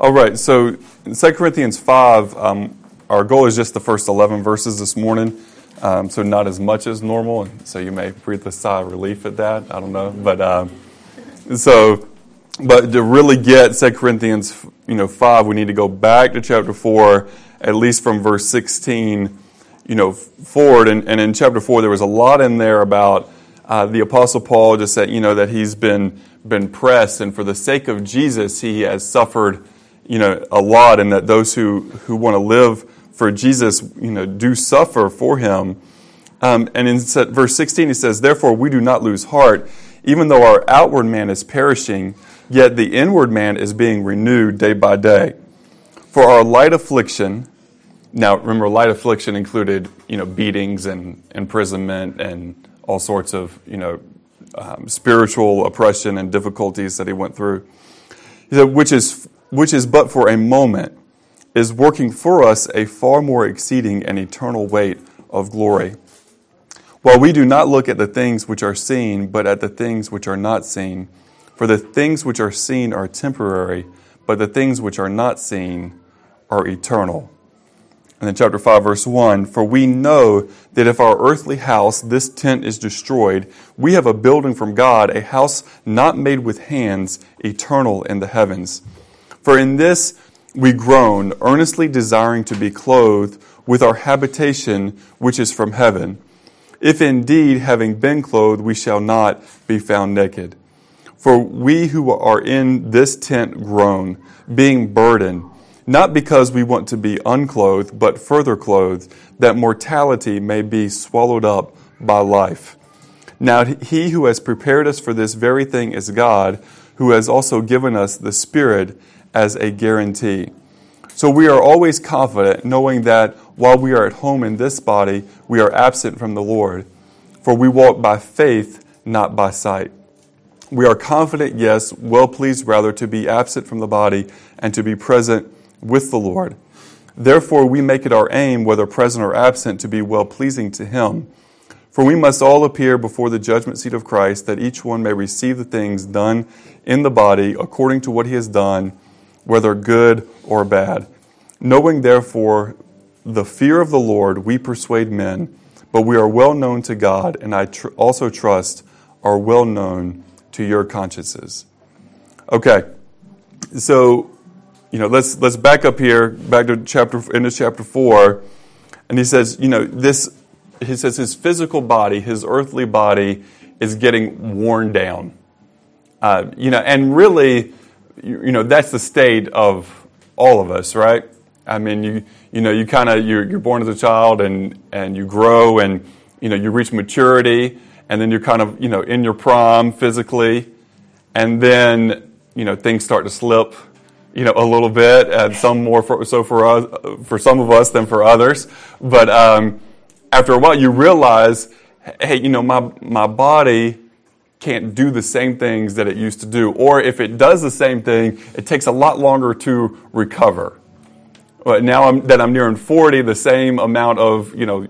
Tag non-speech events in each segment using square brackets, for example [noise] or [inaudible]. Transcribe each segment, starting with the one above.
All right, so in 2 Corinthians 5, um, our goal is just the first 11 verses this morning, um, so not as much as normal. So you may breathe a sigh of relief at that. I don't know. But um, so, but to really get 2 Corinthians you know, 5, we need to go back to chapter 4, at least from verse 16 you know, forward. And, and in chapter 4, there was a lot in there about uh, the Apostle Paul just said, you know, that he's been, been pressed, and for the sake of Jesus, he has suffered you know, a lot, and that those who, who want to live for Jesus, you know, do suffer for him. Um, and in verse 16, he says, Therefore, we do not lose heart, even though our outward man is perishing, yet the inward man is being renewed day by day. For our light affliction, now remember, light affliction included, you know, beatings and imprisonment and all sorts of, you know, um, spiritual oppression and difficulties that he went through. He said, which is which is but for a moment, is working for us a far more exceeding and eternal weight of glory. While we do not look at the things which are seen, but at the things which are not seen. For the things which are seen are temporary, but the things which are not seen are eternal. And then chapter 5, verse 1 For we know that if our earthly house, this tent, is destroyed, we have a building from God, a house not made with hands, eternal in the heavens. For in this we groan, earnestly desiring to be clothed with our habitation which is from heaven. If indeed, having been clothed, we shall not be found naked. For we who are in this tent groan, being burdened, not because we want to be unclothed, but further clothed, that mortality may be swallowed up by life. Now, he who has prepared us for this very thing is God, who has also given us the Spirit as a guarantee. So we are always confident knowing that while we are at home in this body, we are absent from the Lord. For we walk by faith, not by sight. We are confident, yes, well pleased rather to be absent from the body and to be present with the Lord. Therefore, we make it our aim, whether present or absent, to be well pleasing to Him. For we must all appear before the judgment seat of Christ, that each one may receive the things done in the body according to what he has done whether good or bad. Knowing therefore the fear of the Lord, we persuade men, but we are well known to God, and I tr- also trust are well known to your consciences. Okay, so you know, let's let's back up here, back to chapter into chapter four, and he says, you know, this. He says his physical body, his earthly body, is getting worn down. Uh, you know, and really, you, you know, that's the state of all of us, right? I mean, you you know, you kind of you're, you're born as a child and and you grow and you know you reach maturity and then you're kind of you know in your prime physically, and then you know things start to slip, you know, a little bit, and some more for, so for us for some of us than for others. But um, after a while, you realize, hey, you know, my my body can't do the same things that it used to do. Or if it does the same thing, it takes a lot longer to recover. But now I'm, that I'm nearing 40, the same amount of, you know,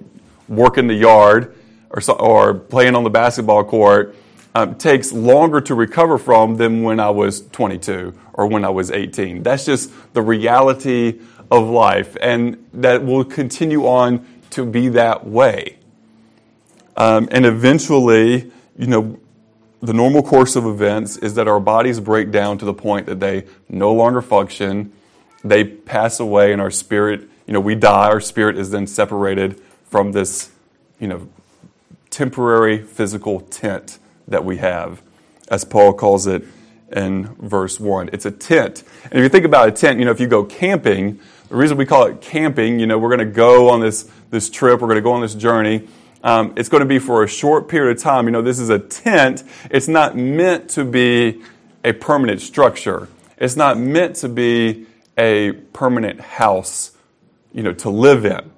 work in the yard or, or playing on the basketball court um, takes longer to recover from than when I was 22 or when I was 18. That's just the reality of life, and that will continue on to be that way. Um, and eventually, you know, the normal course of events is that our bodies break down to the point that they no longer function, they pass away, and our spirit, you know, we die, our spirit is then separated from this, you know, temporary physical tent that we have, as Paul calls it in verse 1. It's a tent. And if you think about a tent, you know, if you go camping, the reason we call it camping, you know, we're going to go on this, this trip, we're going to go on this journey, um, it's going to be for a short period of time. You know, this is a tent. It's not meant to be a permanent structure. It's not meant to be a permanent house, you know, to live in.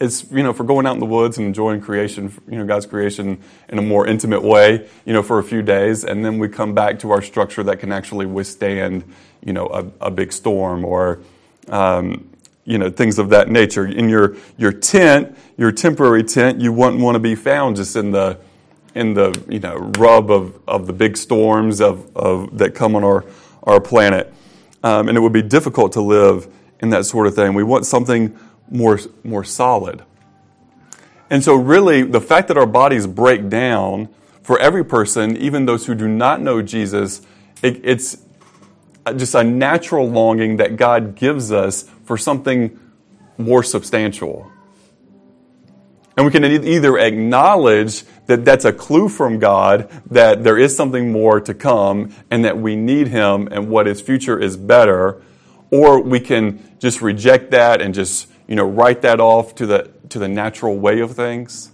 It's, you know, for going out in the woods and enjoying creation, you know, God's creation in a more intimate way, you know, for a few days, and then we come back to our structure that can actually withstand, you know, a, a big storm or, um, you know, things of that nature. In your, your tent, your temporary tent, you wouldn't want to be found just in the, in the you know, rub of, of the big storms of, of, that come on our, our planet. um, and it would be difficult to live in that sort of thing. We want something more, more solid. And so, really, the fact that our bodies break down for every person, even those who do not know Jesus, it, it's just a natural longing that God gives us for something more substantial. And we can either acknowledge that that's a clue from God that there is something more to come and that we need Him and what His future is better, or we can just reject that and just you know write that off to the to the natural way of things.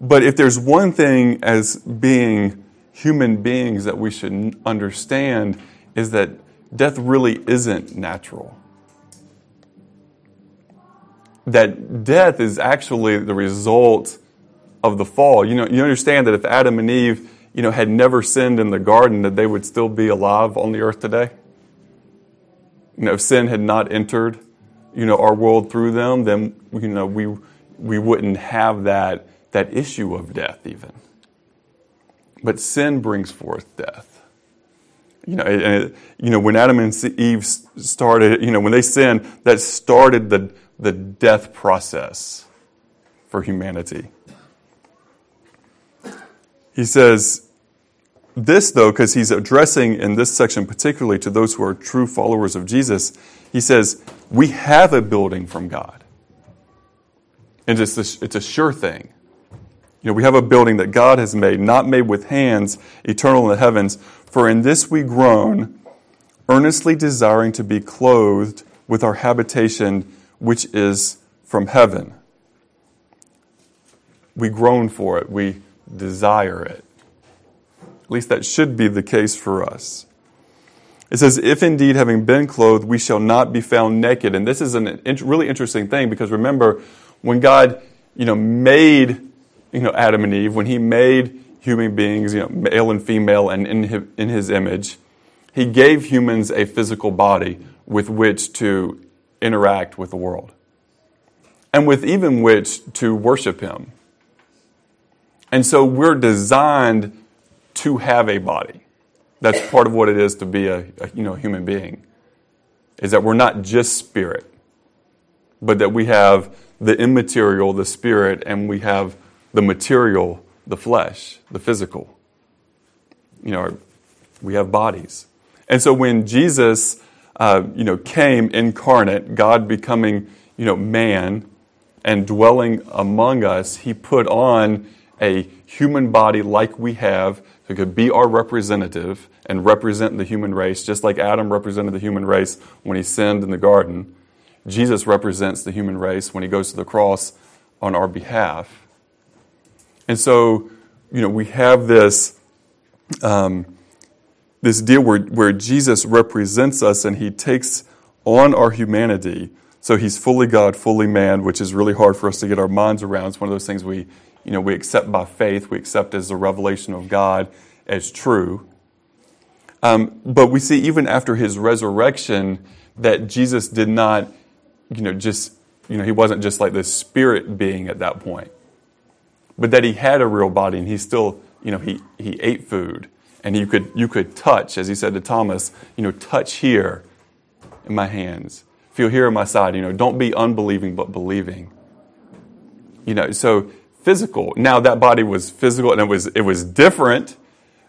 But if there's one thing as being human beings that we should understand is that death really isn't natural that death is actually the result of the fall. You know, you understand that if Adam and Eve, you know, had never sinned in the garden, that they would still be alive on the earth today. You know, if sin had not entered, you know, our world through them, then you know we we wouldn't have that that issue of death even. But sin brings forth death. You know, you know when Adam and Eve started, you know, when they sinned, that started the the death process for humanity. He says, this though, because he's addressing in this section particularly to those who are true followers of Jesus, he says, we have a building from God. And it's a, it's a sure thing. You know, we have a building that God has made, not made with hands, eternal in the heavens. For in this we groan, earnestly desiring to be clothed with our habitation which is from heaven. We groan for it, we desire it. At least that should be the case for us. It says, If indeed, having been clothed, we shall not be found naked. And this is a really interesting thing because remember, when God you know, made you know, Adam and Eve, when He made human beings, you know, male and female, and in his, in his image, He gave humans a physical body with which to interact with the world, and with even which to worship Him. And so we're designed to have a body. That's part of what it is to be a, a you know, human being, is that we're not just spirit, but that we have the immaterial, the spirit, and we have the material, the flesh, the physical. You know, we have bodies. And so when Jesus uh, you know, came incarnate, God becoming, you know, man and dwelling among us, he put on a human body like we have who could be our representative and represent the human race, just like Adam represented the human race when he sinned in the garden. Jesus represents the human race when he goes to the cross on our behalf. And so, you know, we have this um, this deal where, where Jesus represents us and he takes on our humanity. So he's fully God, fully man, which is really hard for us to get our minds around. It's one of those things we, you know, we accept by faith, we accept as a revelation of God as true. Um, but we see even after his resurrection that Jesus did not, you know, just, you know, he wasn't just like this spirit being at that point, but that he had a real body and he still, you know, he, he ate food and you could, you could touch, as he said to Thomas, you know, touch here in my hands. Feel here in my side. You know, don't be unbelieving, but believing. You know, so physical. Now that body was physical and it was, it was different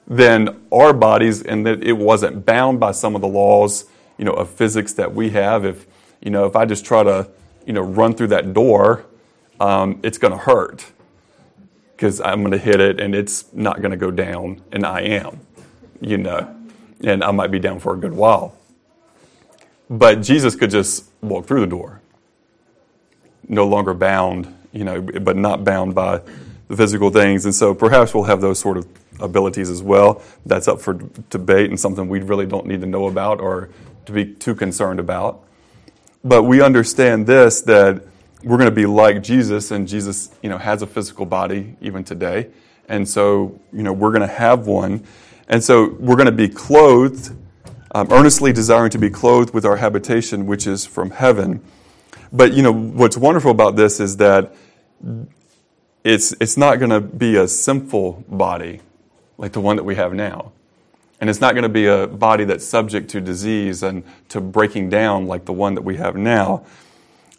than our bodies and that it wasn't bound by some of the laws, you know, of physics that we have. If, you know, if I just try to, you know, run through that door, um, it's going to hurt because I'm going to hit it and it's not going to go down, and I am, you know, and I might be down for a good while. But Jesus could just walk through the door, no longer bound, you know, but not bound by the physical things. And so perhaps we'll have those sort of abilities as well. That's up for debate and something we really don't need to know about or to be too concerned about. But we understand this that we're going to be like Jesus, and Jesus, you know, has a physical body even today. And so, you know, we're going to have one. And so we're going to be clothed, um, earnestly desiring to be clothed with our habitation, which is from heaven. But, you know, what's wonderful about this is that it's, it's not going to be a sinful body like the one that we have now. And it's not going to be a body that's subject to disease and to breaking down like the one that we have now.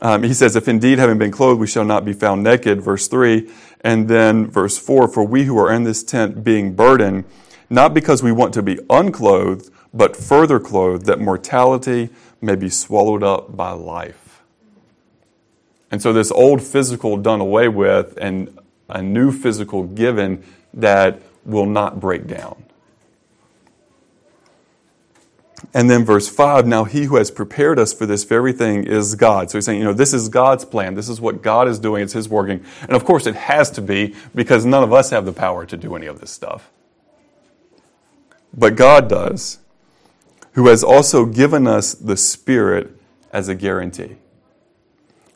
Um, he says, If indeed having been clothed, we shall not be found naked, verse 3. And then verse 4 For we who are in this tent being burdened, not because we want to be unclothed, but further clothed, that mortality may be swallowed up by life. And so, this old physical done away with, and a new physical given that will not break down. And then verse 5 now he who has prepared us for this very thing is God. So he's saying, you know, this is God's plan. This is what God is doing. It's his working. And of course, it has to be because none of us have the power to do any of this stuff. But God does, who has also given us the Spirit as a guarantee.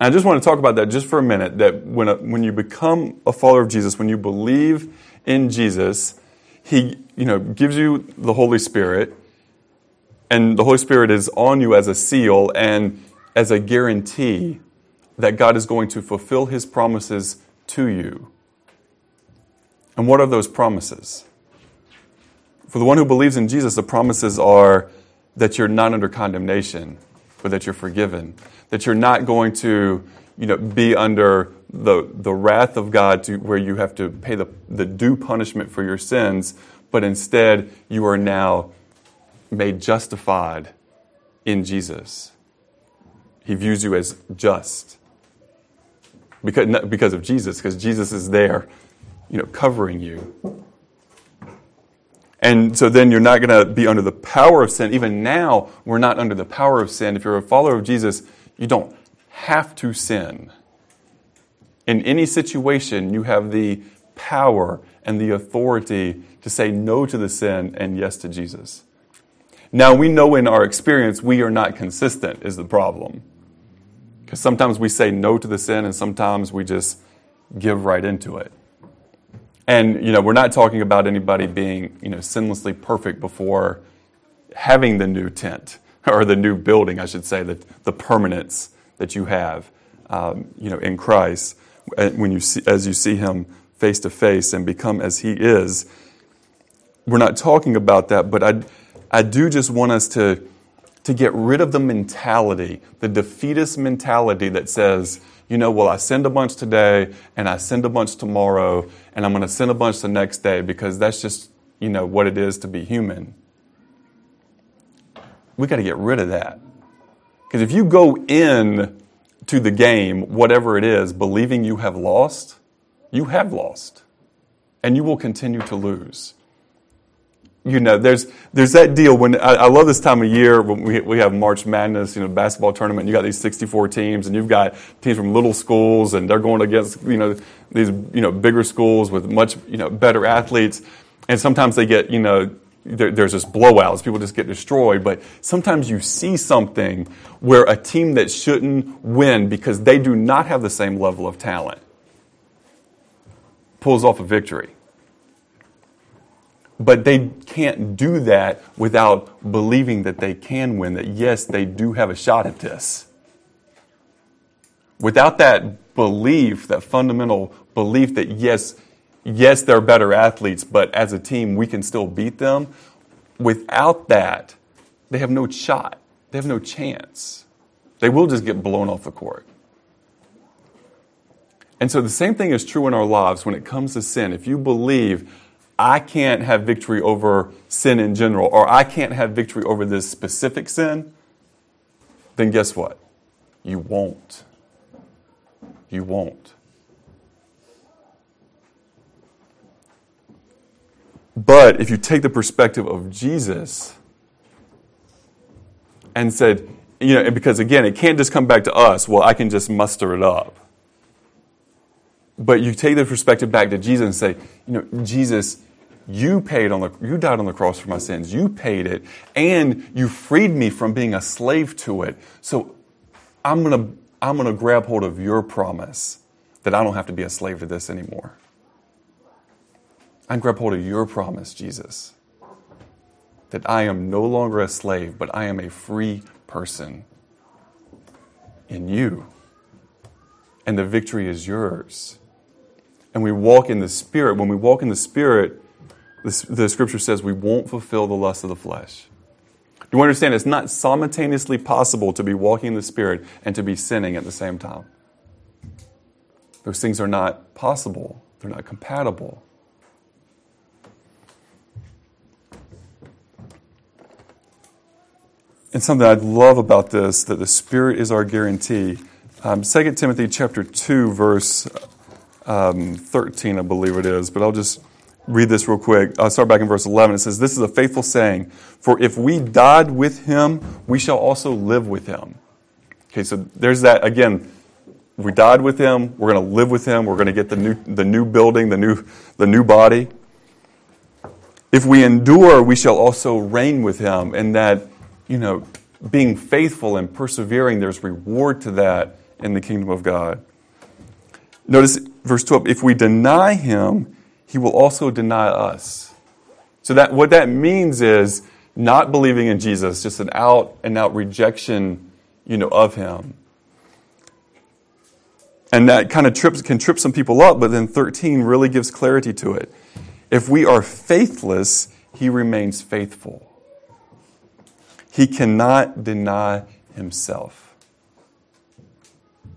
And I just want to talk about that just for a minute that when, a, when you become a follower of Jesus, when you believe in Jesus, he you know, gives you the Holy Spirit and the Holy Spirit is on you as a seal and as a guarantee that God is going to fulfill his promises to you. And what are those promises? For the one who believes in Jesus, the promises are that you're not under condemnation, but that you're forgiven, that you're not going to you know, be under the, the wrath of God to where you have to pay the, the due punishment for your sins, but instead you are now made justified in Jesus. He views you as just because, because of Jesus, because Jesus is there, you know, covering you. And so then you're not going to be under the power of sin. Even now, we're not under the power of sin. If you're a follower of Jesus, you don't have to sin. In any situation, you have the power and the authority to say no to the sin and yes to Jesus. Now, we know in our experience we are not consistent, is the problem. Because sometimes we say no to the sin and sometimes we just give right into it. And, you know, we're not talking about anybody being, you know, sinlessly perfect before having the new tent [laughs] or the new building, I should say, the, the permanence that you have, um, you know, in Christ when you see, as you see Him face to face and become as He is. We're not talking about that, but I I do just want us to, to get rid of the mentality, the defeatist mentality that says, you know, well, I send a bunch today and I send a bunch tomorrow and I'm going to send a bunch the next day because that's just, you know, what it is to be human. We got to get rid of that. Because if you go in to the game, whatever it is, believing you have lost, you have lost. And you will continue to lose you know, there's there's that deal when I, I, love this time of year when we we have March Madness, you know, basketball tournament. You got these 64 teams, and you've got teams from little schools, and they're going against you know these you know bigger schools with much you know better athletes, and sometimes they get you know there, there's just blowouts. People just get destroyed. But sometimes you see something where a team that shouldn't win because they do not have the same level of talent pulls off a victory. But they can't do that without believing that they can win, that yes, they do have a shot at this. Without that belief, that fundamental belief that yes, yes, they're better athletes, but as a team, we can still beat them. Without that, they have no shot. They have no chance. They will just get blown off the court. And so the same thing is true in our lives when it comes to sin. If you believe, I can't have victory over sin in general, or I can't have victory over this specific sin, then guess what? You won't. You won't. But if you take the perspective of Jesus and said, you know, because again, it can't just come back to us, well, I can just muster it up. But you take the perspective back to Jesus and say, you know, Jesus, you paid on the you died on the cross for my sins. You paid it and you freed me from being a slave to it. So I'm to I'm to grab hold of your promise that I don't have to be a slave to this anymore. I grab hold of your promise, Jesus, that I am no longer a slave, but I am a free person in you. And the victory is yours and we walk in the Spirit, when we walk in the Spirit, the, the scripture says we won't fulfill the lust of the flesh. Do you understand? It's not simultaneously possible to be walking in the Spirit and to be sinning at the same time. Those things are not possible, they're not compatible. And something I love about this, that the Spirit is our guarantee. Um, 2 Timothy chapter 2, verse um, 13, I believe it is, but I'll just read this real quick. I'll start back in verse 11. It says, This is a faithful saying, for if we died with him, we shall also live with him. Okay, so there's that, again, we died with him, we're going to live with him, we're going to get the new, the new building, the new, the new body. If we endure, we shall also reign with him. And that, you know, being faithful and persevering, there's reward to that in the kingdom of God. Notice verse 12 if we deny him, he will also deny us. So that what that means is not believing in Jesus, just an out and out rejection, you know, of him. And that kind of trips can trip some people up, but then 13 really gives clarity to it. If we are faithless, he remains faithful. He cannot deny himself.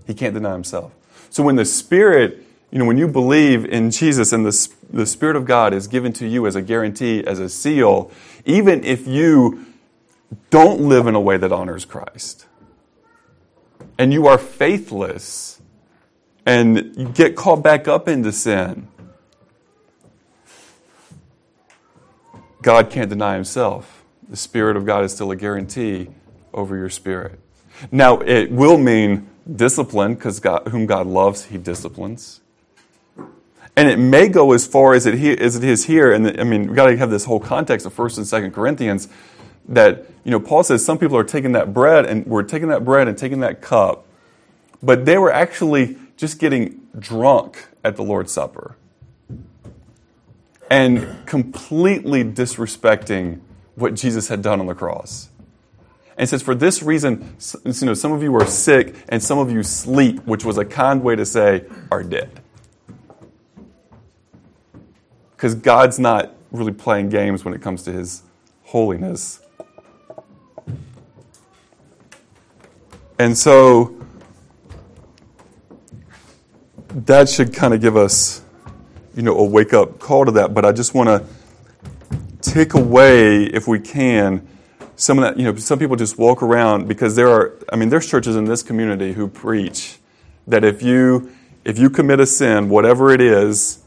He can't deny himself. So when the Spirit, you know, when you believe in Jesus and the, the Spirit of God is given to you as a guarantee, as a seal, even if you don't live in a way that honors Christ and you are faithless and you get caught back up into sin, God can't deny himself. The Spirit of God is still a guarantee over your spirit. Now, it will mean discipline because whom God loves, He disciplines. And it may go as far as it, as it is here. And I mean, we've got to have this whole context of 1st and 2nd Corinthians that, you know, Paul says some people are taking that bread and we're taking that bread and taking that cup, but they were actually just getting drunk at the Lord's Supper and completely disrespecting what Jesus had done on the cross. And says, For this reason, you know, some of you are sick and some of you sleep, which was a kind way to say, are dead. Because God's not really playing games when it comes to his holiness. And so that should kind of give us, you know, a wake up call to that. But I just want to take away, if we can, some of that, you know, some people just walk around because there are, I mean, there's churches in this community who preach that if you, if you commit a sin, whatever it is,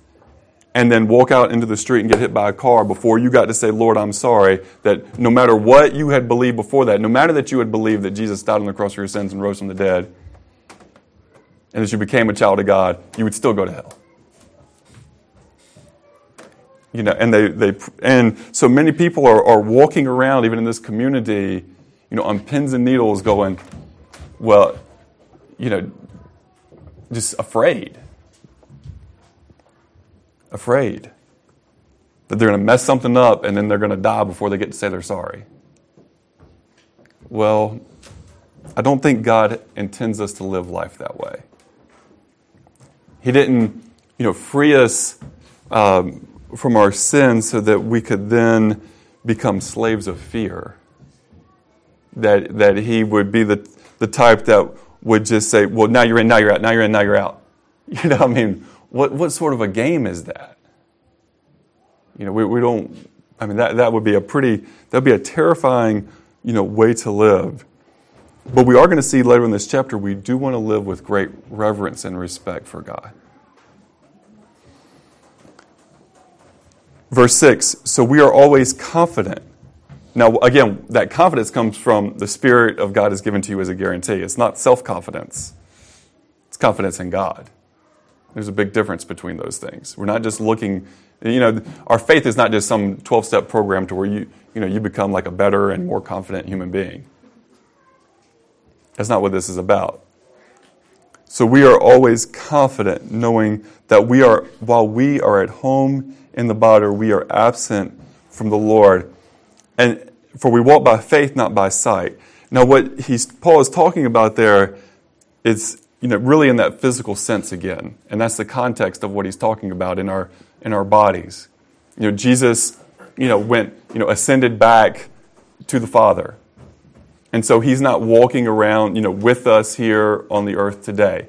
and then walk out into the street and get hit by a car before you got to say, Lord, I'm sorry, that no matter what you had believed before that, no matter that you had believed that Jesus died on the cross for your sins and rose from the dead, and that you became a child of God, you would still go to hell you know, and they, they and so many people are, are walking around even in this community, you know, on pins and needles going, well, you know, just afraid. Afraid that they're going to mess something up and then they're going to die before they get to say they're sorry. Well, I don't think God intends us to live life that way. He didn't, you know, free us um, from our sins so that we could then become slaves of fear. That, that he would be the, the type that would just say, well, now you're in, now you're out, now you're in, now you're out. [laughs] You know, what I mean, what, what sort of a game is that? You know, we, we don't, I mean, that, that would be a pretty, that would be a terrifying, you know, way to live. But we are going to see later in this chapter, we do want to live with great reverence and respect for God. Verse 6 So we are always confident. Now, again, that confidence comes from the Spirit of God is given to you as a guarantee. It's not self confidence, it's confidence in God. There's a big difference between those things. We're not just looking, you know, our faith is not just some 12 step program to where you, you know, you become like a better and more confident human being. That's not what this is about. So we are always confident knowing that we are, while we are at home in the body, we are absent from the Lord. And for we walk by faith, not by sight. Now, what he's, Paul is talking about there is, you know, really in that physical sense again. And that's the context of what he's talking about in our, in our bodies. You know, Jesus, you know, went, you know, ascended back to the Father. And so he's not walking around, you know, with us here on the earth today.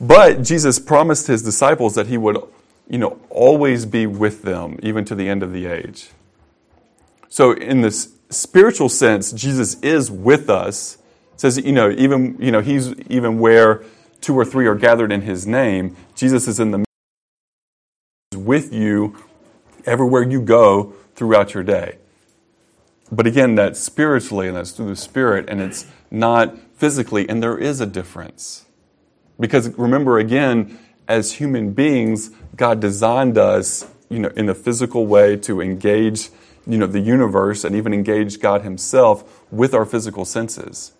But Jesus promised his disciples that he would, you know, always be with them, even to the end of the age. So, in this spiritual sense, Jesus is with us. Says, you know, even, you know, he's even where two or three are gathered in his name, Jesus is in the with you everywhere you go throughout your day. But again, that's spiritually and that's through the Spirit, and it's not physically, and there is a difference. Because remember, again, as human beings, God designed us, you know, in a physical way to engage, you know, the universe and even engage God Himself with our physical senses.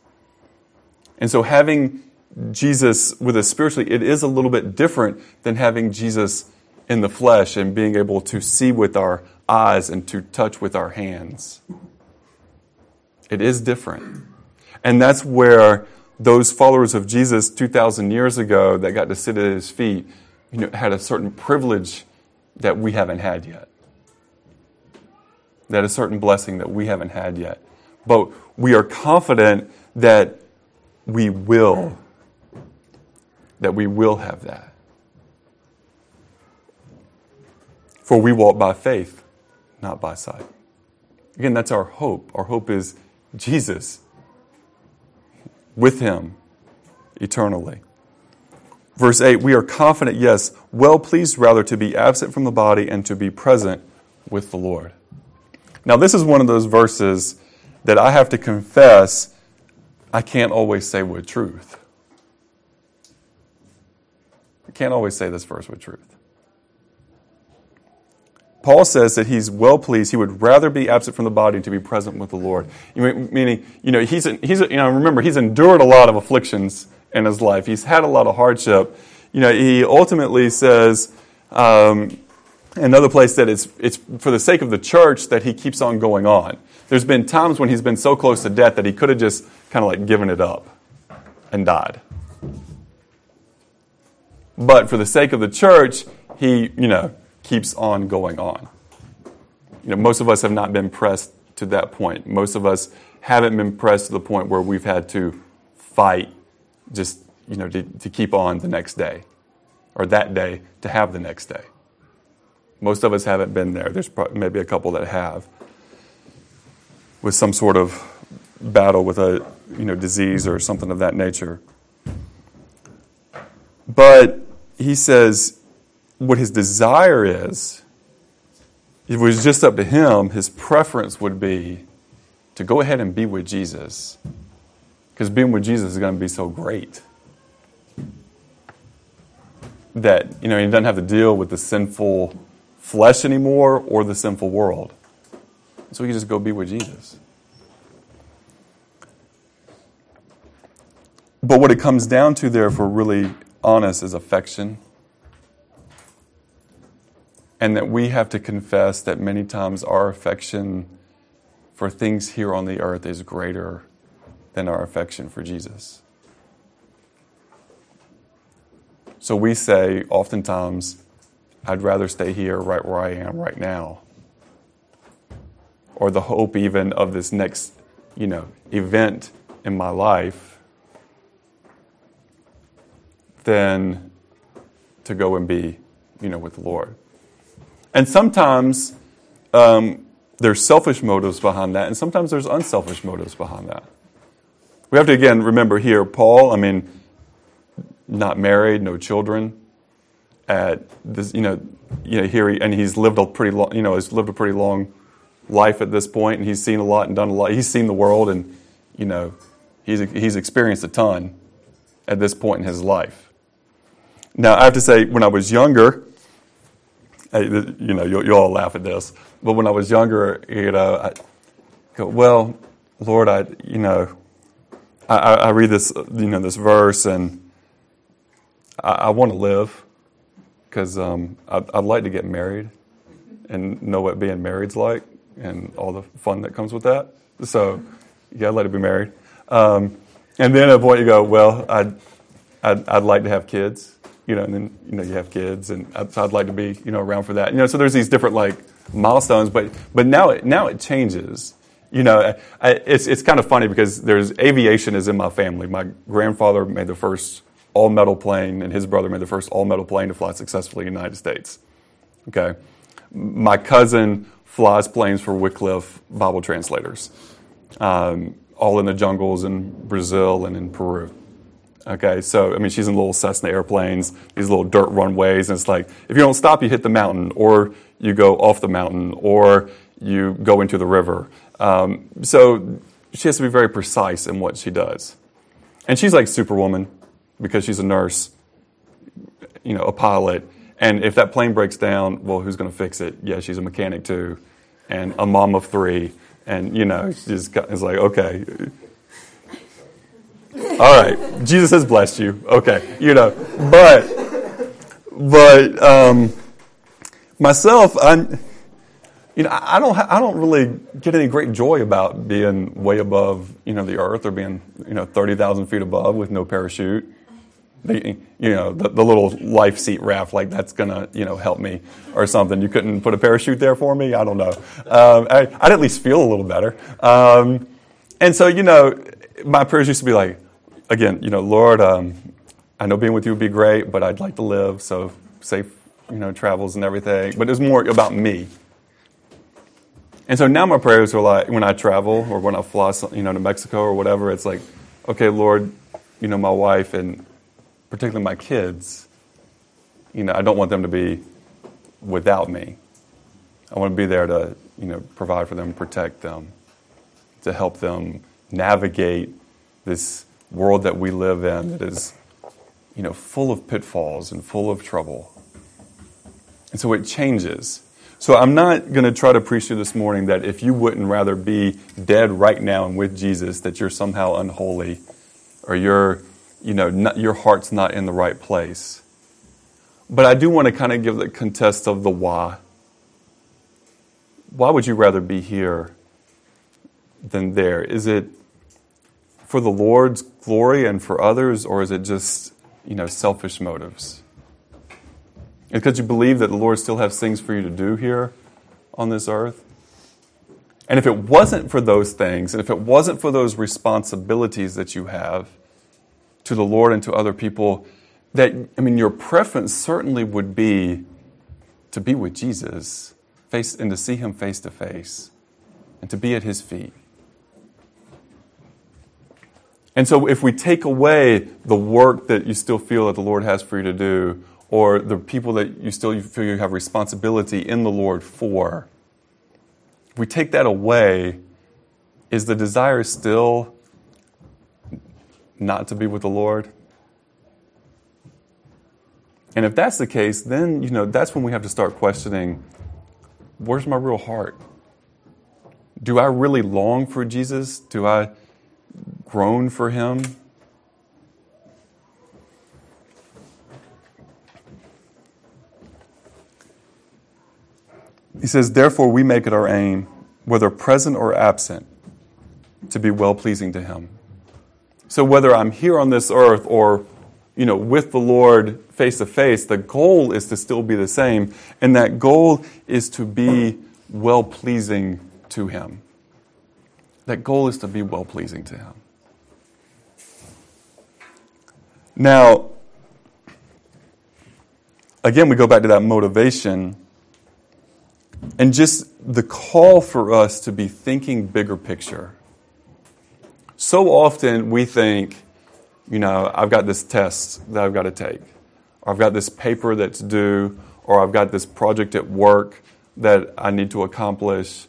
And so having Jesus with us spiritually, it is a little bit different than having Jesus in the flesh and being able to see with our eyes and to touch with our hands. It is different. And that's where those followers of Jesus 2,000 years ago that got to sit at his feet you know, had a certain privilege that we haven't had yet. That a certain blessing that we haven't had yet. But we are confident that we will, that we will have that. For we walk by faith, not by sight. Again, that's our hope. Our hope is Jesus with him eternally. Verse 8 We are confident, yes, well pleased rather to be absent from the body and to be present with the Lord. Now, this is one of those verses that I have to confess I can't always say with truth. I can't always say this verse with truth. Paul says that he's well pleased. He would rather be absent from the body to be present with the Lord. Meaning, you know, he's, he's you know, remember, he's endured a lot of afflictions in his life. He's had a lot of hardship. You know, he ultimately says, um, another place that it's, it's for the sake of the church that he keeps on going on. There's been times when he's been so close to death that he could have just kind of like given it up and died. But for the sake of the church, he, you know, keeps on going on. You know, most of us have not been pressed to that point. Most of us haven't been pressed to the point where we've had to fight just, you know, to, to keep on the next day or that day to have the next day. Most of us haven't been there. There's maybe a couple that have with some sort of battle with a you know disease or something of that nature. But he says what his desire is, it was just up to him, his preference would be to go ahead and be with Jesus. Because being with Jesus is going to be so great. That, you know, he doesn't have to deal with the sinful flesh anymore or the sinful world. So he can just go be with Jesus. But what it comes down to there, if we're really honest, is affection and that we have to confess that many times our affection for things here on the earth is greater than our affection for Jesus. So we say oftentimes, I'd rather stay here right where I am right now. Or the hope even of this next, you know, event in my life than to go and be, you know, with the Lord. And sometimes um, there's selfish motives behind that, and sometimes there's unselfish motives behind that. We have to again remember here, Paul. I mean, not married, no children. At this, you know, you know here, he, and he's lived a pretty long, you know, he's lived a pretty long life at this point, and he's seen a lot and done a lot. He's seen the world, and you know, he's he's experienced a ton at this point in his life. Now, I have to say, when I was younger, you know, you, you all laugh at this, but when I was younger, you know, I go, well, Lord, I, you know, I, I read this, you know, this verse, and I, I want to live because um, I'd, I'd like to get married and know what being married's like and all the fun that comes with that. So, yeah, I'd like to be married. Um, and then at a point you go, well, I'd, I'd, I'd like to have kids. You know, and then you know you have kids, and so I'd like to be you know around for that. You know, so there's these different like milestones, but but now it now it changes. You know, I, it's it's kind of funny because there's aviation is in my family. My grandfather made the first all metal plane, and his brother made the first all metal plane to fly successfully in the United States. Okay, my cousin flies planes for Wycliffe Bible translators, um, all in the jungles in Brazil and in Peru. Okay, so I mean, she's in little Cessna airplanes, these little dirt runways, and it's like if you don't stop, you hit the mountain, or you go off the mountain, or you go into the river. Um, so she has to be very precise in what she does. And she's like Superwoman because she's a nurse, you know, a pilot. And if that plane breaks down, well, who's going to fix it? Yeah, she's a mechanic too, and a mom of three. And, you know, she's got, it's like, okay. All right, Jesus has blessed you. Okay, you know, but, but um, myself, I'm, you know, I don't, I don't really get any great joy about being way above, you know, the earth or being, you know, 30,000 feet above with no parachute. The, you know, the, the, little life seat raft, like that's gonna, you know, help me or something. You couldn't put a parachute there for me? I don't know. Um, I, would at least feel a little better. Um, and so, you know, my prayers used to be like, again, you know, Lord, um, I know being with you would be great, but I'd like to live, so safe, you know, travels and everything. But it's more about me. And so now my prayers are like when I travel or when I fly, you know, to Mexico or whatever. It's like, okay, Lord, you know, my wife and particularly my kids, you know, I don't want them to be without me. I want to be there to, you know, provide for them, protect them, to help them navigate this world that we live in that is, you know, full of pitfalls and full of trouble. And so it changes. So I'm not going to try to preach to you this morning that if you wouldn't rather be dead right now and with Jesus, that you're somehow unholy or you're, you know, not, your heart's not in the right place. But I do want to kind of give the contest of the why. Why would you rather be here than there? Is it for the Lord's glory and for others, or is it just, you know, selfish motives? Because you believe that the Lord still has things for you to do here on this earth? And if it wasn't for those things, and if it wasn't for those responsibilities that you have to the Lord and to other people, that, I mean, your preference certainly would be to be with Jesus face, and to see him face to face and to be at his feet. And so, if we take away the work that you still feel that the Lord has for you to do, or the people that you still feel you have responsibility in the Lord for, if we take that away, is the desire still not to be with the Lord? And if that's the case, then you know that's when we have to start questioning where's my real heart? Do I really long for Jesus? Do I groan for him? He says, Therefore, we make it our aim, whether present or absent, to be well pleasing to Him. So, whether I'm here on this earth or you know, with the Lord face to face, the goal is to still be the same, and that goal is to be well pleasing to Him. That goal is to be well pleasing to Him. Now, again, we go back to that motivation and just the call for us to be thinking bigger picture. So often we think, you know, I've got this test that I've got to take, or I've got this paper that's due, or I've got this project at work that I need to accomplish,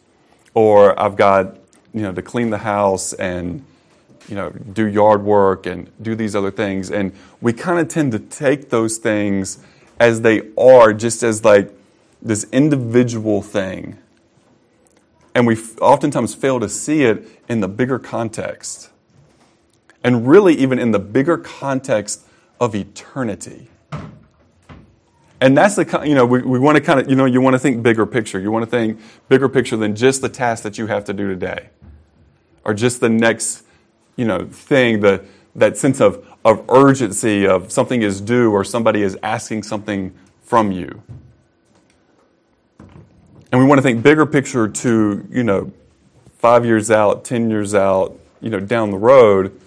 or I've got, you know, to clean the house and, you know, do yard work and do these other things. And we kind of tend to take those things as they are, just as like this individual thing. And we oftentimes fail to see it in the bigger context. And really, even in the bigger context of eternity. And that's the you know we, we want to kind of you know you want to think bigger picture. You want to think bigger picture than just the task that you have to do today, or just the next you know thing the that sense of, of urgency of something is due or somebody is asking something from you. And we want to think bigger picture to, you know, five years out, 10 years out, you know, down the road,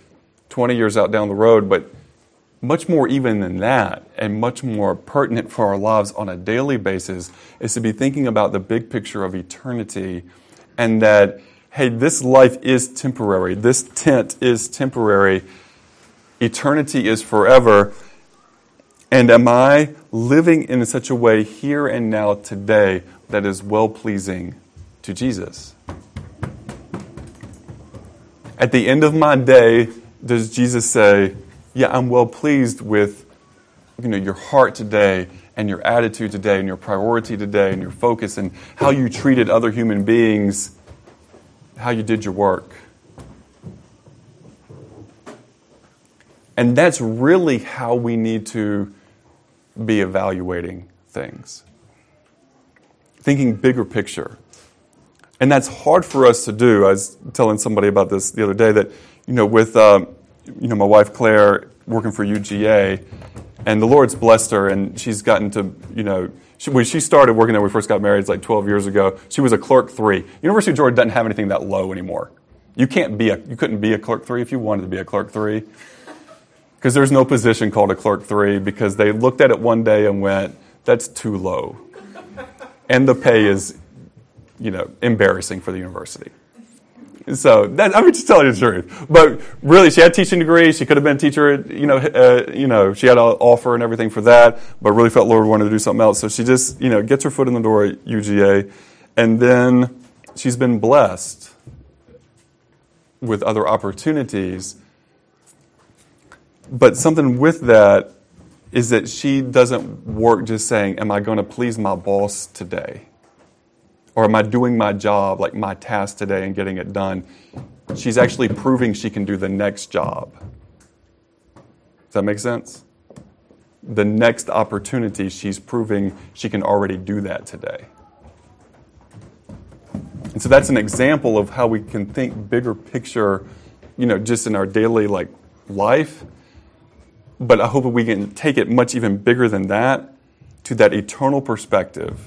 20 years out down the road, but much more even than that, and much more pertinent for our lives on a daily basis, is to be thinking about the big picture of eternity and that, hey, this life is temporary, this tent is temporary, eternity is forever. And am I living in such a way here and now today that is well pleasing to Jesus? At the end of my day, does Jesus say, Yeah, I'm well pleased with you know, your heart today and your attitude today and your priority today and your focus and how you treated other human beings, how you did your work? And that's really how we need to be evaluating things. Thinking bigger picture. And that's hard for us to do. I was telling somebody about this the other day that, you know, with, um, you know, my wife Claire working for UGA, and the Lord's blessed her, and she's gotten to, you know, she, when she started working there, we first got married, it's like 12 years ago. She was a clerk three. University of Georgia doesn't have anything that low anymore. You can't be a, you couldn't be a clerk three if you wanted to be a clerk three, because there's no position called a clerk three because they looked at it one day and went, that's too low, and the pay is you know, embarrassing for the university. So that, I'm just telling you the truth. But really, she had a teaching degree. She could have been a teacher. You know, uh, you know, she had an offer and everything for that. But really felt Lord wanted to do something else. So she just, you know, gets her foot in the door at UGA, and then she's been blessed with other opportunities. But something with that is that she doesn't work just saying, "Am I going to please my boss today?" Or am I doing my job, like my task today, and getting it done? She's actually proving she can do the next job. Does that make sense? The next opportunity, she's proving she can already do that today. And so that's an example of how we can think bigger picture, you know, just in our daily like life. But I hope we can take it much even bigger than that to that eternal perspective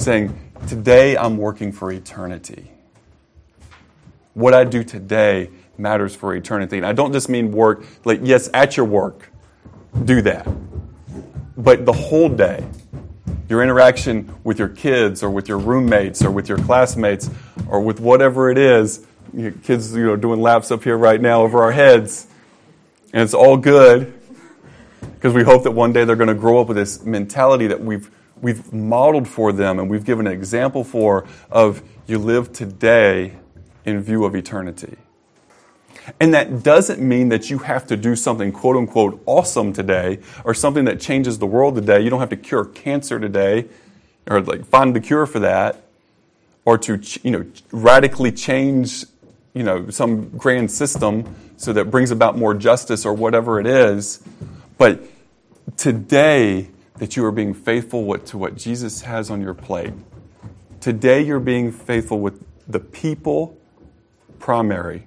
saying, Today I'm working for eternity. What I do today matters for eternity. And I don't just mean work, like, yes, at your work, do that. But the whole day, your interaction with your kids or with your roommates or with your classmates or with whatever it is, your kids you know, doing laps up here right now over our heads, and it's all good because we hope that one day they're going to grow up with this mentality that we've we've modeled for them and we've given an example for of you live today in view of eternity. And that doesn't mean that you have to do something quote unquote awesome today or something that changes the world today. You don't have to cure cancer today or like find the cure for that or to you know radically change you know some grand system so that brings about more justice or whatever it is. But today that you are being faithful to what Jesus has on your plate. Today, you're being faithful with the people, primary,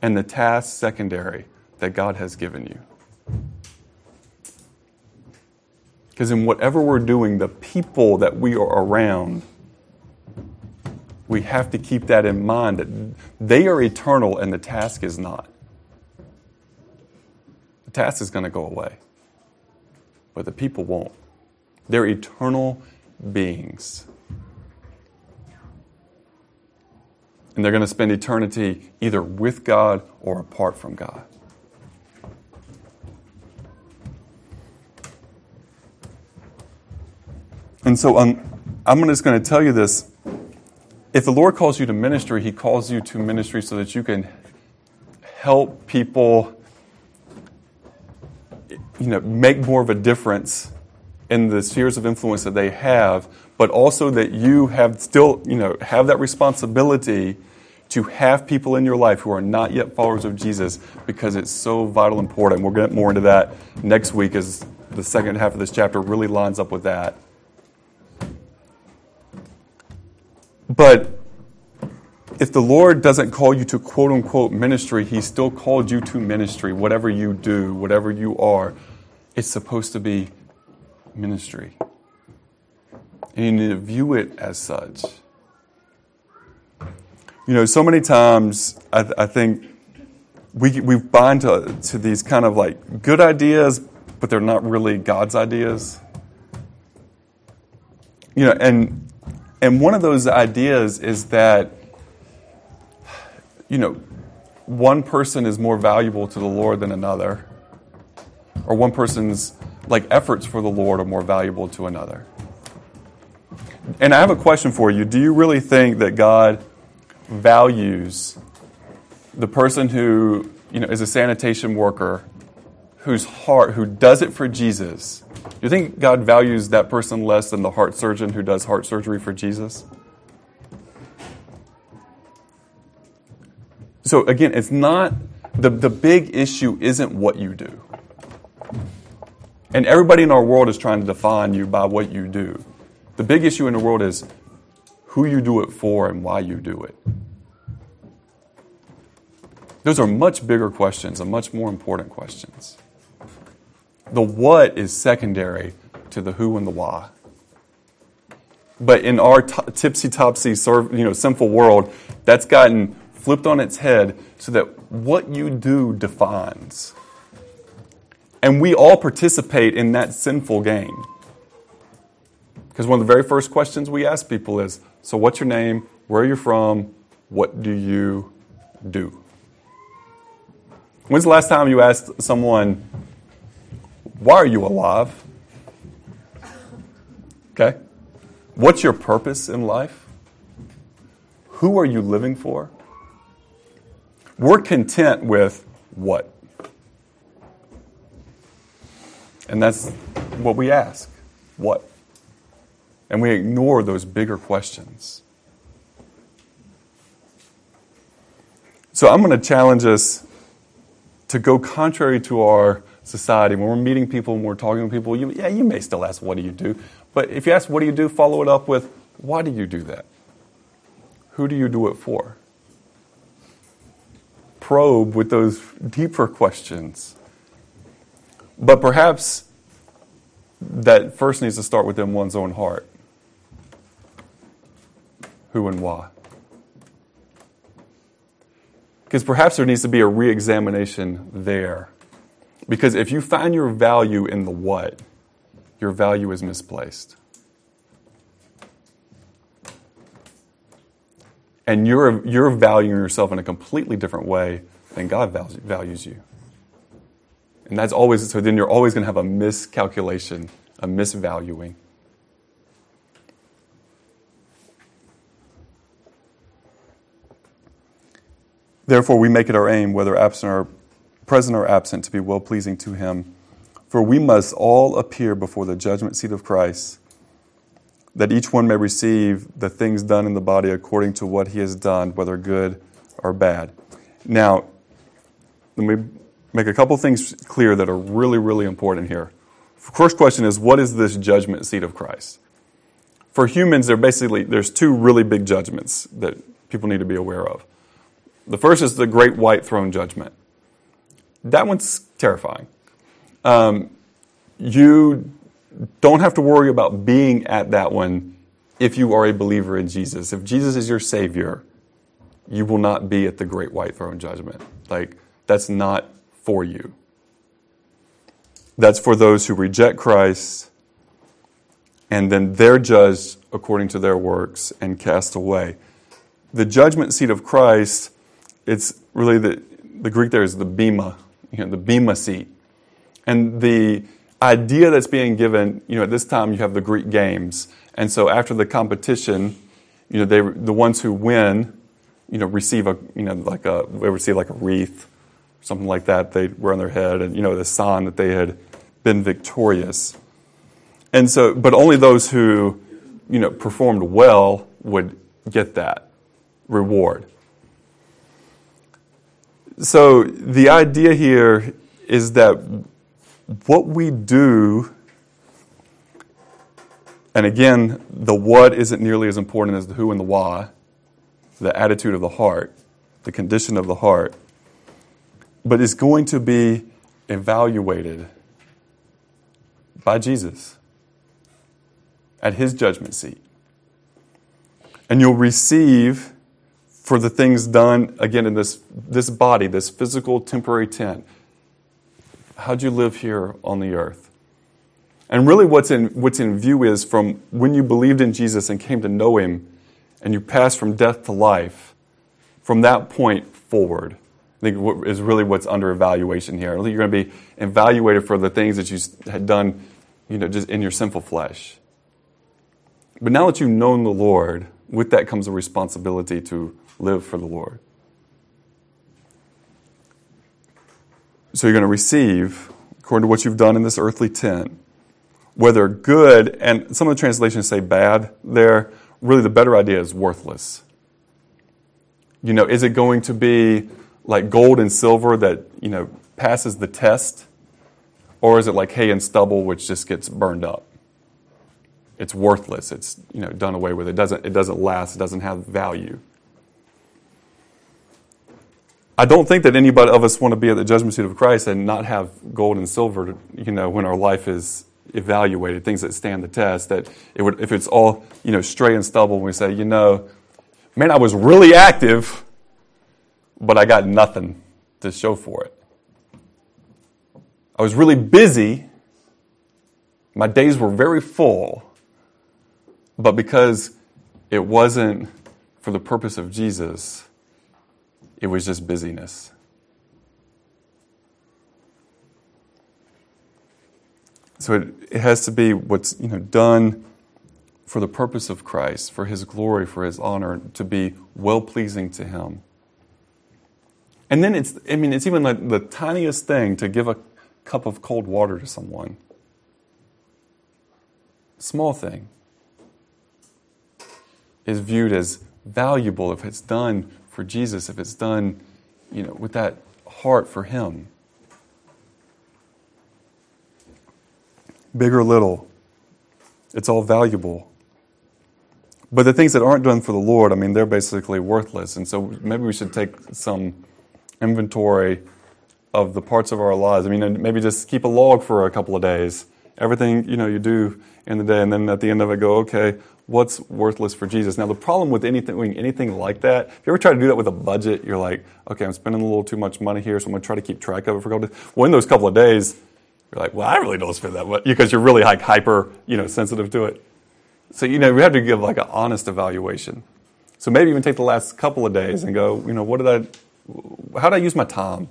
and the tasks, secondary, that God has given you. Because in whatever we're doing, the people that we are around, we have to keep that in mind that they are eternal and the task is not. The task is going to go away but the people won't. They're eternal beings. And they're going to spend eternity either with God or apart from God. And so um, I'm just going to tell you this. If the Lord calls you to ministry, He calls you to ministry so that you can help people you know, make more of a difference in the spheres of influence that they have, but also that you have still, you know, have that responsibility to have people in your life who are not yet followers of Jesus because it's so vital and important. We'll get more into that next week as the second half of this chapter really lines up with that. But if the Lord doesn't call you to quote unquote ministry, He still called you to ministry. Whatever you do, whatever you are, it's supposed to be ministry. And you need to view it as such. You know, so many times I, th- I think we, we bind to, to these kind of like good ideas, but they're not really God's ideas. You know, and, and one of those ideas is that you know, one person is more valuable to the Lord than another, or one person's like efforts for the Lord are more valuable to another. And I have a question for you. Do you really think that God values the person who, you know, is a sanitation worker whose heart who does it for Jesus? Do you think God values that person less than the heart surgeon who does heart surgery for Jesus? So again, it's not the, the big issue isn't what you do. And everybody in our world is trying to define you by what you do. The big issue in the world is who you do it for and why you do it. Those are much bigger questions and much more important questions. The what is secondary to the who and the why. But in our t- tipsy topsy, you know, sinful world, that's gotten flipped on its head so that what you do defines. And we all participate in that sinful game. Because one of the very first questions we ask people is So, what's your name? Where are you from? What do you do? When's the last time you asked someone, Why are you alive? Okay? What's your purpose in life? Who are you living for? We're content with what? And that's what we ask. What? And we ignore those bigger questions. So I'm going to challenge us to go contrary to our society. When we're meeting people and we're talking to people, you, yeah, you may still ask, What do you do? But if you ask, What do you do? follow it up with, Why do you do that? Who do you do it for? probe with those deeper questions. But perhaps that first needs to start within one's own heart who and why. Because perhaps there needs to be a re examination there. Because if you find your value in the what, your value is misplaced. and you're, you're valuing yourself in a completely different way than God values you. And that's always, so then you're always going to have a miscalculation, a misvaluing. Therefore, we make it our aim, whether absent or present or absent, to be well pleasing to Him. For we must all appear before the judgment seat of Christ that each one may receive the things done in the body according to what he has done, whether good or bad. Now, let me make a couple things clear that are really, really important here. First question is what is this judgment seat of Christ? For humans, there basically there's two really big judgments that people need to be aware of. The first is the great white throne judgment. That one's terrifying. Um, you don't have to worry about being at that one if you are a believer in Jesus. If Jesus is your Savior, you will not be at the great white throne judgment. Like, that's not for you. That's for those who reject Christ and then they're judged according to their works and cast away. The judgment seat of Christ, it's really the, the Greek there is the bema, you know, the bema seat. And the idea that's being given, you know, at this time you have the Greek games. And so after the competition, you know, they, the ones who win, you know, receive a, you know, like a, they receive like a wreath, something like that they wear on their head, and, you know, the sign that they had been victorious. And so, but only those who, you know, performed well would get that reward. So the idea here is that what we do, and again, the what isn't nearly as important as the who and the why. the attitude of the heart, the condition of the heart, but is going to be evaluated by Jesus at his judgment seat. And you'll receive for the things done, again, in this, this body, this physical temporary tent. How'd you live here on the earth? And really, what's in, what's in view is from when you believed in Jesus and came to know him, and you passed from death to life, from that point forward, think is really what's under evaluation here. I think you're going to be evaluated for the things that you had done, you know, just in your sinful flesh. But now that you've known the Lord, with that comes a responsibility to live for the Lord. So you're going to receive, according to what you've done in this earthly tent, whether good, and some of the translations say bad there, really the better idea is worthless. You know, is it going to be like gold and silver that, you know, passes the test? Or is it like hay and stubble which just gets burned up? It's worthless. It's, you know, done away with. It doesn't, it doesn't last. It doesn't have value. I don't think that anybody of us want to be at the judgment seat of Christ and not have gold and silver, you know, when our life is evaluated, things that stand the test, that it would, if it's all, you know, stray and stubble, we say, you know, man, I was really active, but I got nothing to show for it. I was really busy. My days were very full, but because it wasn't for the purpose of Jesus, it was just busyness. So it, it has to be what's you know done for the purpose of Christ, for his glory, for his honor, to be well pleasing to him. And then it's I mean it's even like the tiniest thing to give a cup of cold water to someone. Small thing is viewed as valuable if it's done for Jesus, if it's done, you know, with that heart for him. Big or little, it's all valuable. But the things that aren't done for the Lord, I mean, they're basically worthless. And so maybe we should take some inventory of the parts of our lives. I mean, maybe just keep a log for a couple of days. Everything, you know, you do in the day, and then at the end of it go, okay, what's worthless for Jesus. Now, the problem with anything, anything like that, if you ever try to do that with a budget, you're like, okay, I'm spending a little too much money here, so I'm going to try to keep track of it for a couple Of days. Well, in those couple of days, you're like, well, I really don't spend that much because you're really like hyper, you know, sensitive to it. So, you know, we have to give like an honest evaluation. So maybe even take the last couple of days and go, you know, what did I, how do I use my time?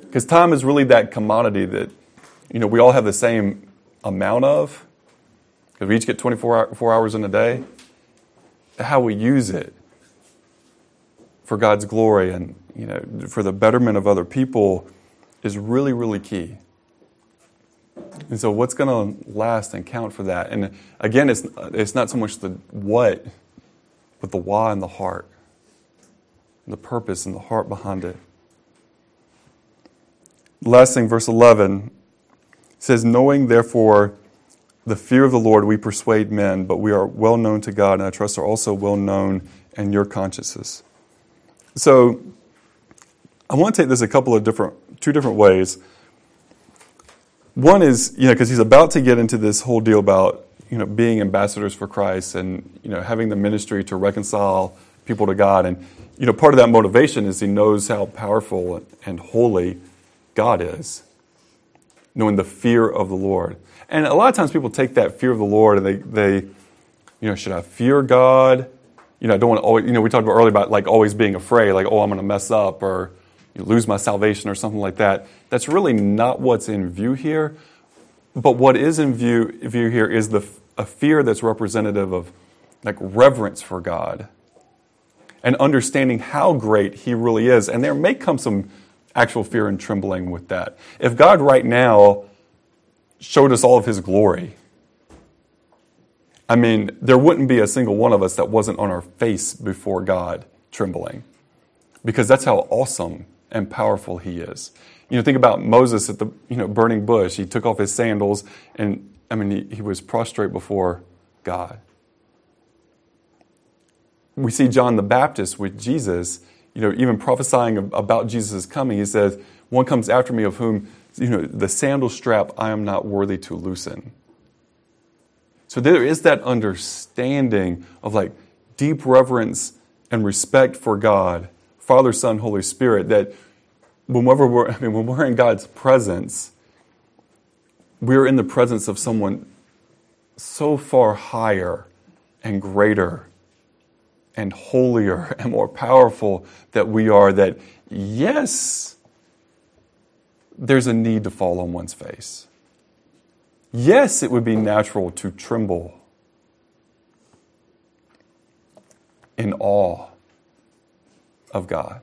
Because time is really that commodity that, you know, we all have the same amount of, because we each get 24 four hours in a day. How we use it for God's glory and you know for the betterment of other people is really really key. And so, what's going to last and count for that? And again, it's it's not so much the what, but the why and the heart, the purpose and the heart behind it. last thing, verse 11 says, Knowing therefore the fear of the Lord we persuade men, but we are well known to God, and I trust are also well known in your consciences. So I want to take this a couple of different, two different ways. One is, you know, because he's about to get into this whole deal about, you know, being ambassadors for Christ and, you know, having the ministry to reconcile people to God. And, you know, part of that motivation is he knows how powerful and holy God is, knowing the fear of the Lord. And a lot of times people take that fear of the Lord and they, they you know, should I fear God? You know, I don't want to always, you know, we talked about earlier about like always being afraid, like, oh, I'm going to mess up or you know, lose my salvation or something like that. That's really not what's in view here. But what is in view, view here is the, a fear that's representative of like reverence for God and understanding how great He really is. And there may come some actual fear and trembling with that. If God right now showed us all of his glory. I mean, there wouldn't be a single one of us that wasn't on our face before God trembling because that's how awesome and powerful he is. You know, think about Moses at the you know burning bush. He took off his sandals and I mean he, he was prostrate before God. We see John the Baptist with Jesus, you know, even prophesying about Jesus' coming. He says, One comes after me of whom, you know, the sandal strap I am not worthy to loosen. So there is that understanding of like deep reverence and respect for God, Father, Son, Holy Spirit, that whenever we're, I mean, when we're in God's presence, we're in the presence of someone so far higher and greater and holier and more powerful that we are that, yes, there's a need to fall on one's face. Yes, it would be natural to tremble in awe of God.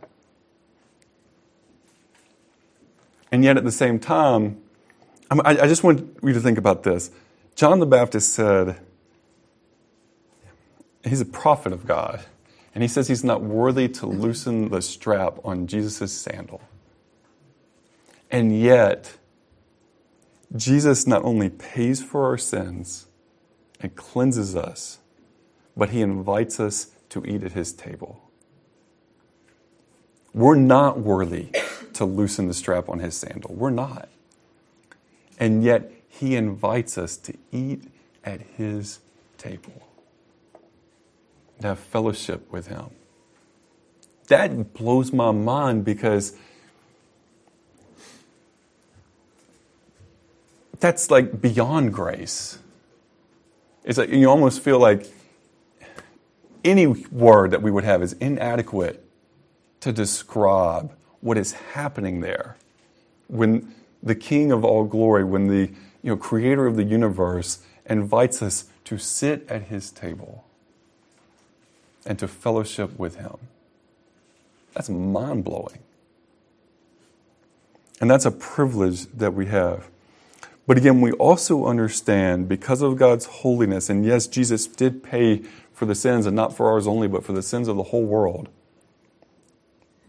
And yet, at the same time, I, just want you to think about this. John the Baptist said, he's a prophet of God. And he says he's not worthy to loosen the strap on Jesus' sandal. And yet, Jesus not only pays for our sins and cleanses us, but he invites us to eat at his table. We're not worthy to loosen the strap on his sandal. We're not. And yet, he invites us to eat at his table to have fellowship with Him. That blows my mind because that's like beyond grace. It's like you almost feel like any word that we would have is inadequate to describe what is happening there. When the King of all glory, when the you know, creator of the universe invites us to sit at his table and to fellowship with Him. That's mind blowing. And that's a privilege that we have. But again, we also understand because of God's holiness, and yes, Jesus did pay for the sins, and not for ours only, but for the sins of the whole world.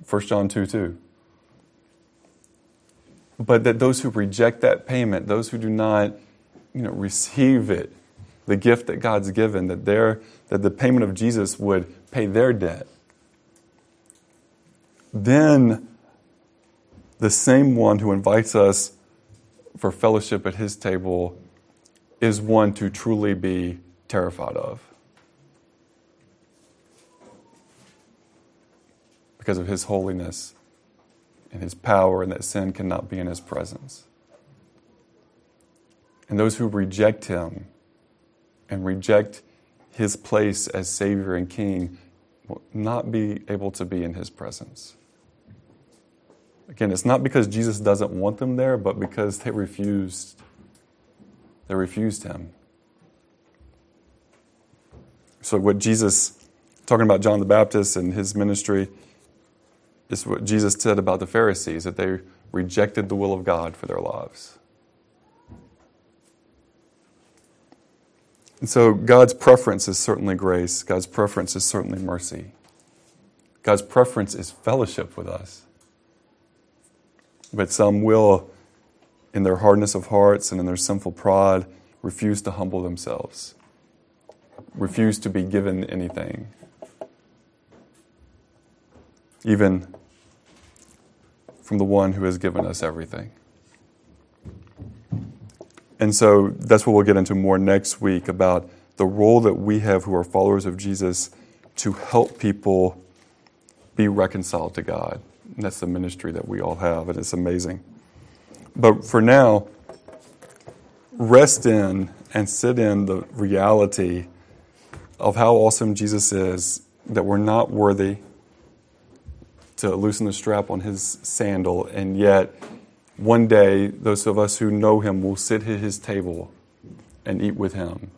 1 John 2 2. But that those who reject that payment, those who do not you know, receive it, the gift that God's given, that, their, that the payment of Jesus would pay their debt. Then the same one who invites us for fellowship at his table is one to truly be terrified of. Because of his holiness and his power, and that sin cannot be in his presence. And those who reject him and reject his place as Savior and King will not be able to be in his presence. Again, it's not because Jesus doesn't want them there, but because they refused. They refused him. So, what Jesus, talking about John the Baptist and his ministry, is what Jesus said about the Pharisees that they rejected the will of God for their lives. And so God's preference is certainly grace. God's preference is certainly mercy. God's preference is fellowship with us. But some will, in their hardness of hearts and in their sinful pride, refuse to humble themselves, refuse to be given anything. Even from the one who has given us everything. And so that's what we'll get into more next week about the role that we have who are followers of Jesus to help people be reconciled to God. And that's the ministry that we all have, and it's amazing. But for now, rest in and sit in the reality of how awesome Jesus is, that we're not worthy to loosen the strap on his sandal, and yet one day, those of us who know him will sit at his table and eat with him,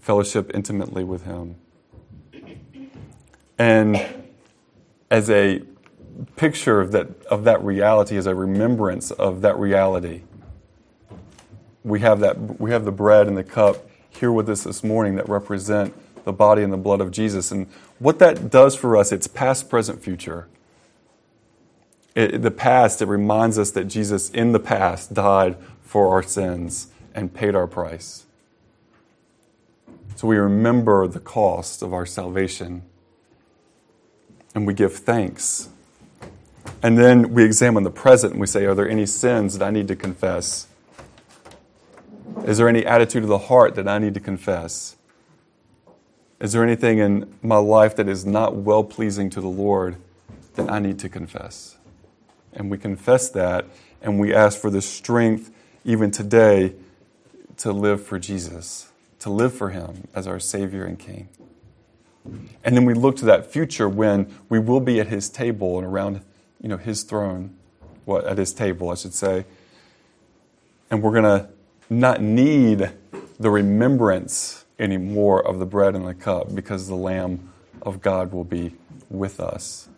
fellowship intimately with him. And as a picture of that, of that reality, as a remembrance of that reality, we have, that, we have the bread and the cup here with us this morning that represent the body and the blood of Jesus. And what that does for us, it's past, present, future. It, the past, it reminds us that Jesus in the past died for our sins and paid our price. So we remember the cost of our salvation and we give thanks. And then we examine the present and we say, Are there any sins that I need to confess? Is there any attitude of the heart that I need to confess? Is there anything in my life that is not well pleasing to the Lord that I need to confess? And we confess that and we ask for the strength, even today, to live for Jesus, to live for Him as our Savior and King. And then we look to that future when we will be at His table and around you know, His throne, what, at His table, I should say. And we're going to not need the remembrance anymore of the bread and the cup because the Lamb of God will be with us.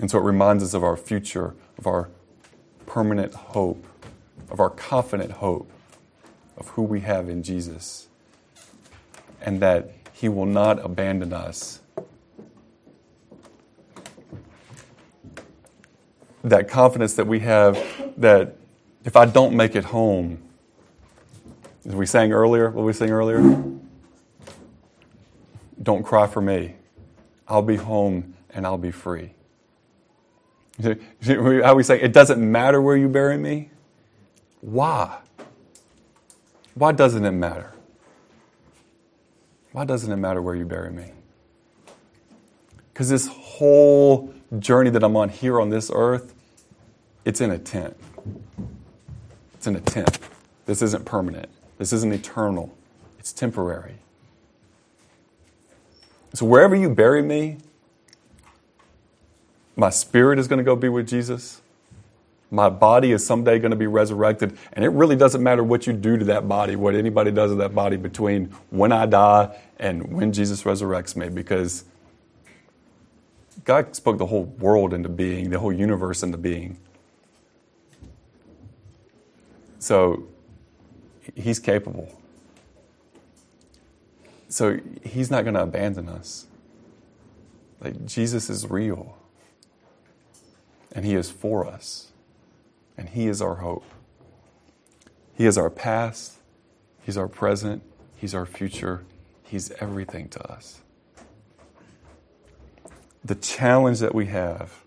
And so it reminds us of our future, of our permanent hope, of our confident hope of who we have in Jesus, and that He will not abandon us. That confidence that we have that if I don't make it home, as we sang earlier, what we sang earlier? Don't cry for me. I'll be home and I'll be free. How we say, it doesn't matter where you bury me? Why? Why doesn't it matter? Why doesn't it matter where you bury me? Because this whole journey that I'm on here on this earth, it's in a tent. It's in a tent. This isn't permanent. This isn't eternal. It's temporary. So wherever you bury me, my spirit is going to go be with Jesus. My body is someday going to be resurrected. And it really doesn't matter what you do to that body, what anybody does to that body between when I die and when Jesus resurrects me, because God spoke the whole world into being, the whole universe into being. So He's capable. So He's not going to abandon us. Like, Jesus is real and He is for us, and He is our hope. He is our past, He's our present, He's our future, He's everything to us. The challenge that we have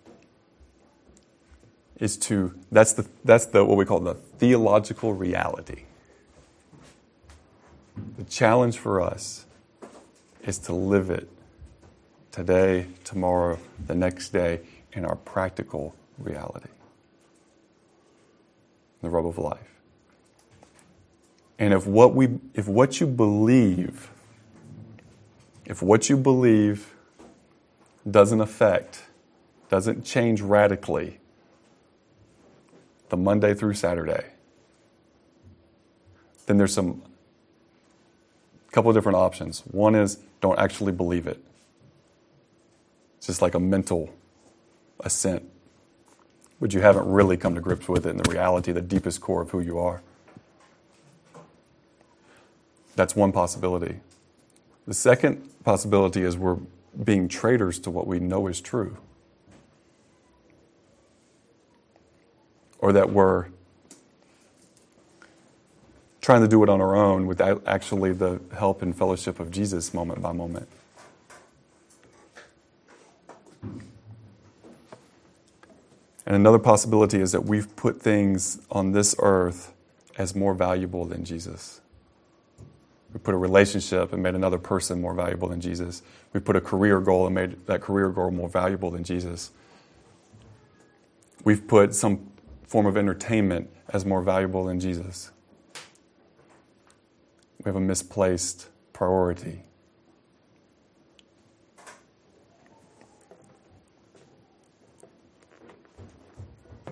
is to that's the that's the what we call the theological reality. The challenge for us is to live it today, tomorrow, the next day, in our practical reality, the rub of life. And if what we if what you believe if what you believe doesn't affect, doesn't change radically the Monday through Saturday, then there's some couple of different options. One is don't actually believe it. It's just like a mental assent, but you haven't really come to grips with it in the reality, the deepest core of who you are. That's one possibility. The second possibility is we're being traitors to what we know is true. Or that we're trying to do it on our own without actually the help and fellowship of Jesus moment by moment. And another possibility is that we've put things on this earth as more valuable than Jesus. We put a relationship and made another person more valuable than Jesus. We put a career goal and made that career goal more valuable than Jesus. We've put some form of entertainment as more valuable than Jesus. We have a misplaced priority.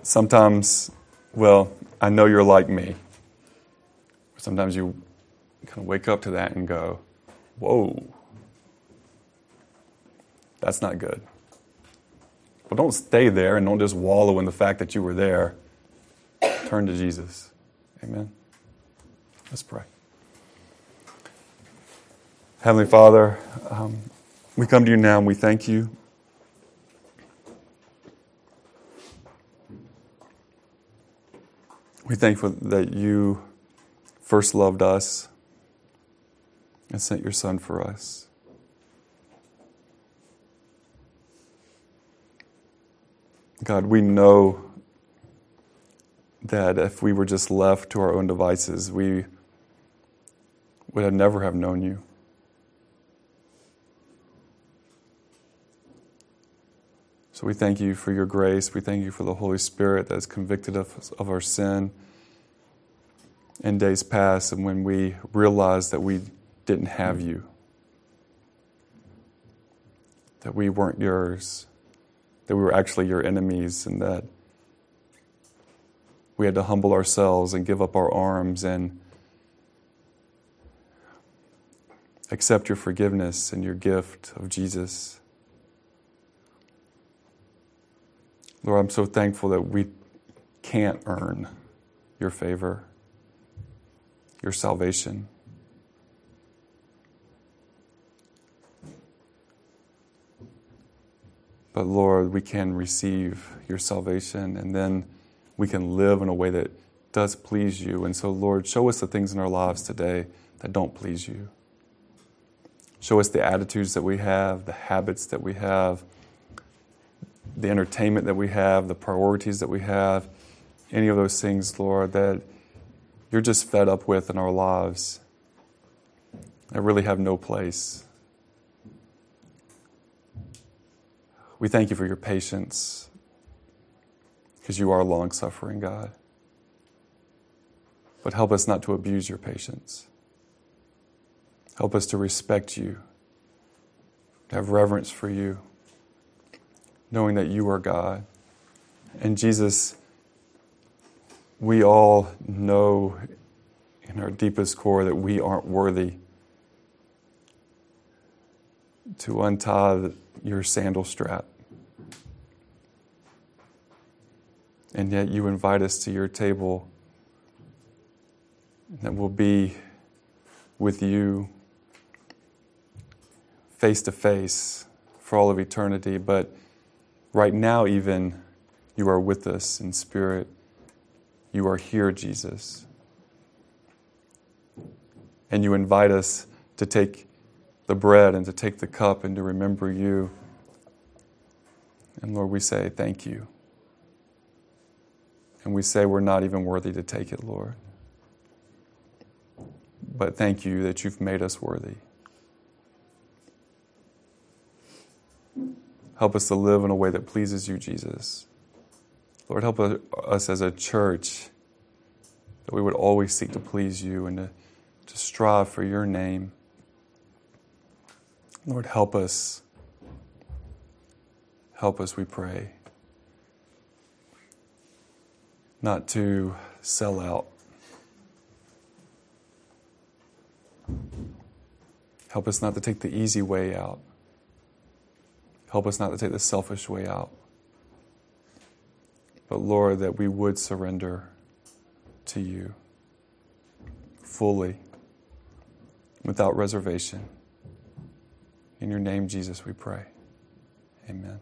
Sometimes, well, I know you're like me. Sometimes you kind of wake up to that and go, whoa, that's not good. But don't stay there and don't just wallow in the fact that you were there. Turn to Jesus. Amen. Let's pray. Heavenly Father, um, we come to you now and we thank you We're thankful that you first loved us and sent your Son for us. God, we know that if we were just left to our own devices, we would have never have known you. So we thank you for your grace. We thank you for the Holy Spirit that has convicted us of our sin in days past and when we realized that we didn't have you, that we weren't yours, that we were actually your enemies, and that we had to humble ourselves and give up our arms and accept your forgiveness and your gift of Jesus. Lord, I'm so thankful that we can't earn your favor, your salvation. But Lord, we can receive your salvation and then we can live in a way that does please you. And so, Lord, show us the things in our lives today that don't please you. Show us the attitudes that we have, the habits that we have the entertainment that we have, the priorities that we have, any of those things, Lord, that you're just fed up with in our lives that really have no place. We thank you for your patience because you are long suffering, God. But help us not to abuse your patience. Help us to respect you, to have reverence for you knowing that you are God. And Jesus, we all know in our deepest core that we aren't worthy to untie your sandal strap. And yet you invite us to your table that will be with you face to face for all of eternity. But Right now, even, you are with us in spirit. You are here, Jesus. And you invite us to take the bread and to take the cup and to remember you. And Lord, we say thank you. And we say we're not even worthy to take it, Lord. But thank you that you've made us worthy. Help us to live in a way that pleases you, Jesus. Lord, help us as a church that we would always seek to please you and to, to strive for your name. Lord, help us. Help us, we pray, not to sell out. Help us not to take the easy way out. Help us not to take the selfish way out. But Lord, that we would surrender to you fully, without reservation. In your name, Jesus, we pray. Amen.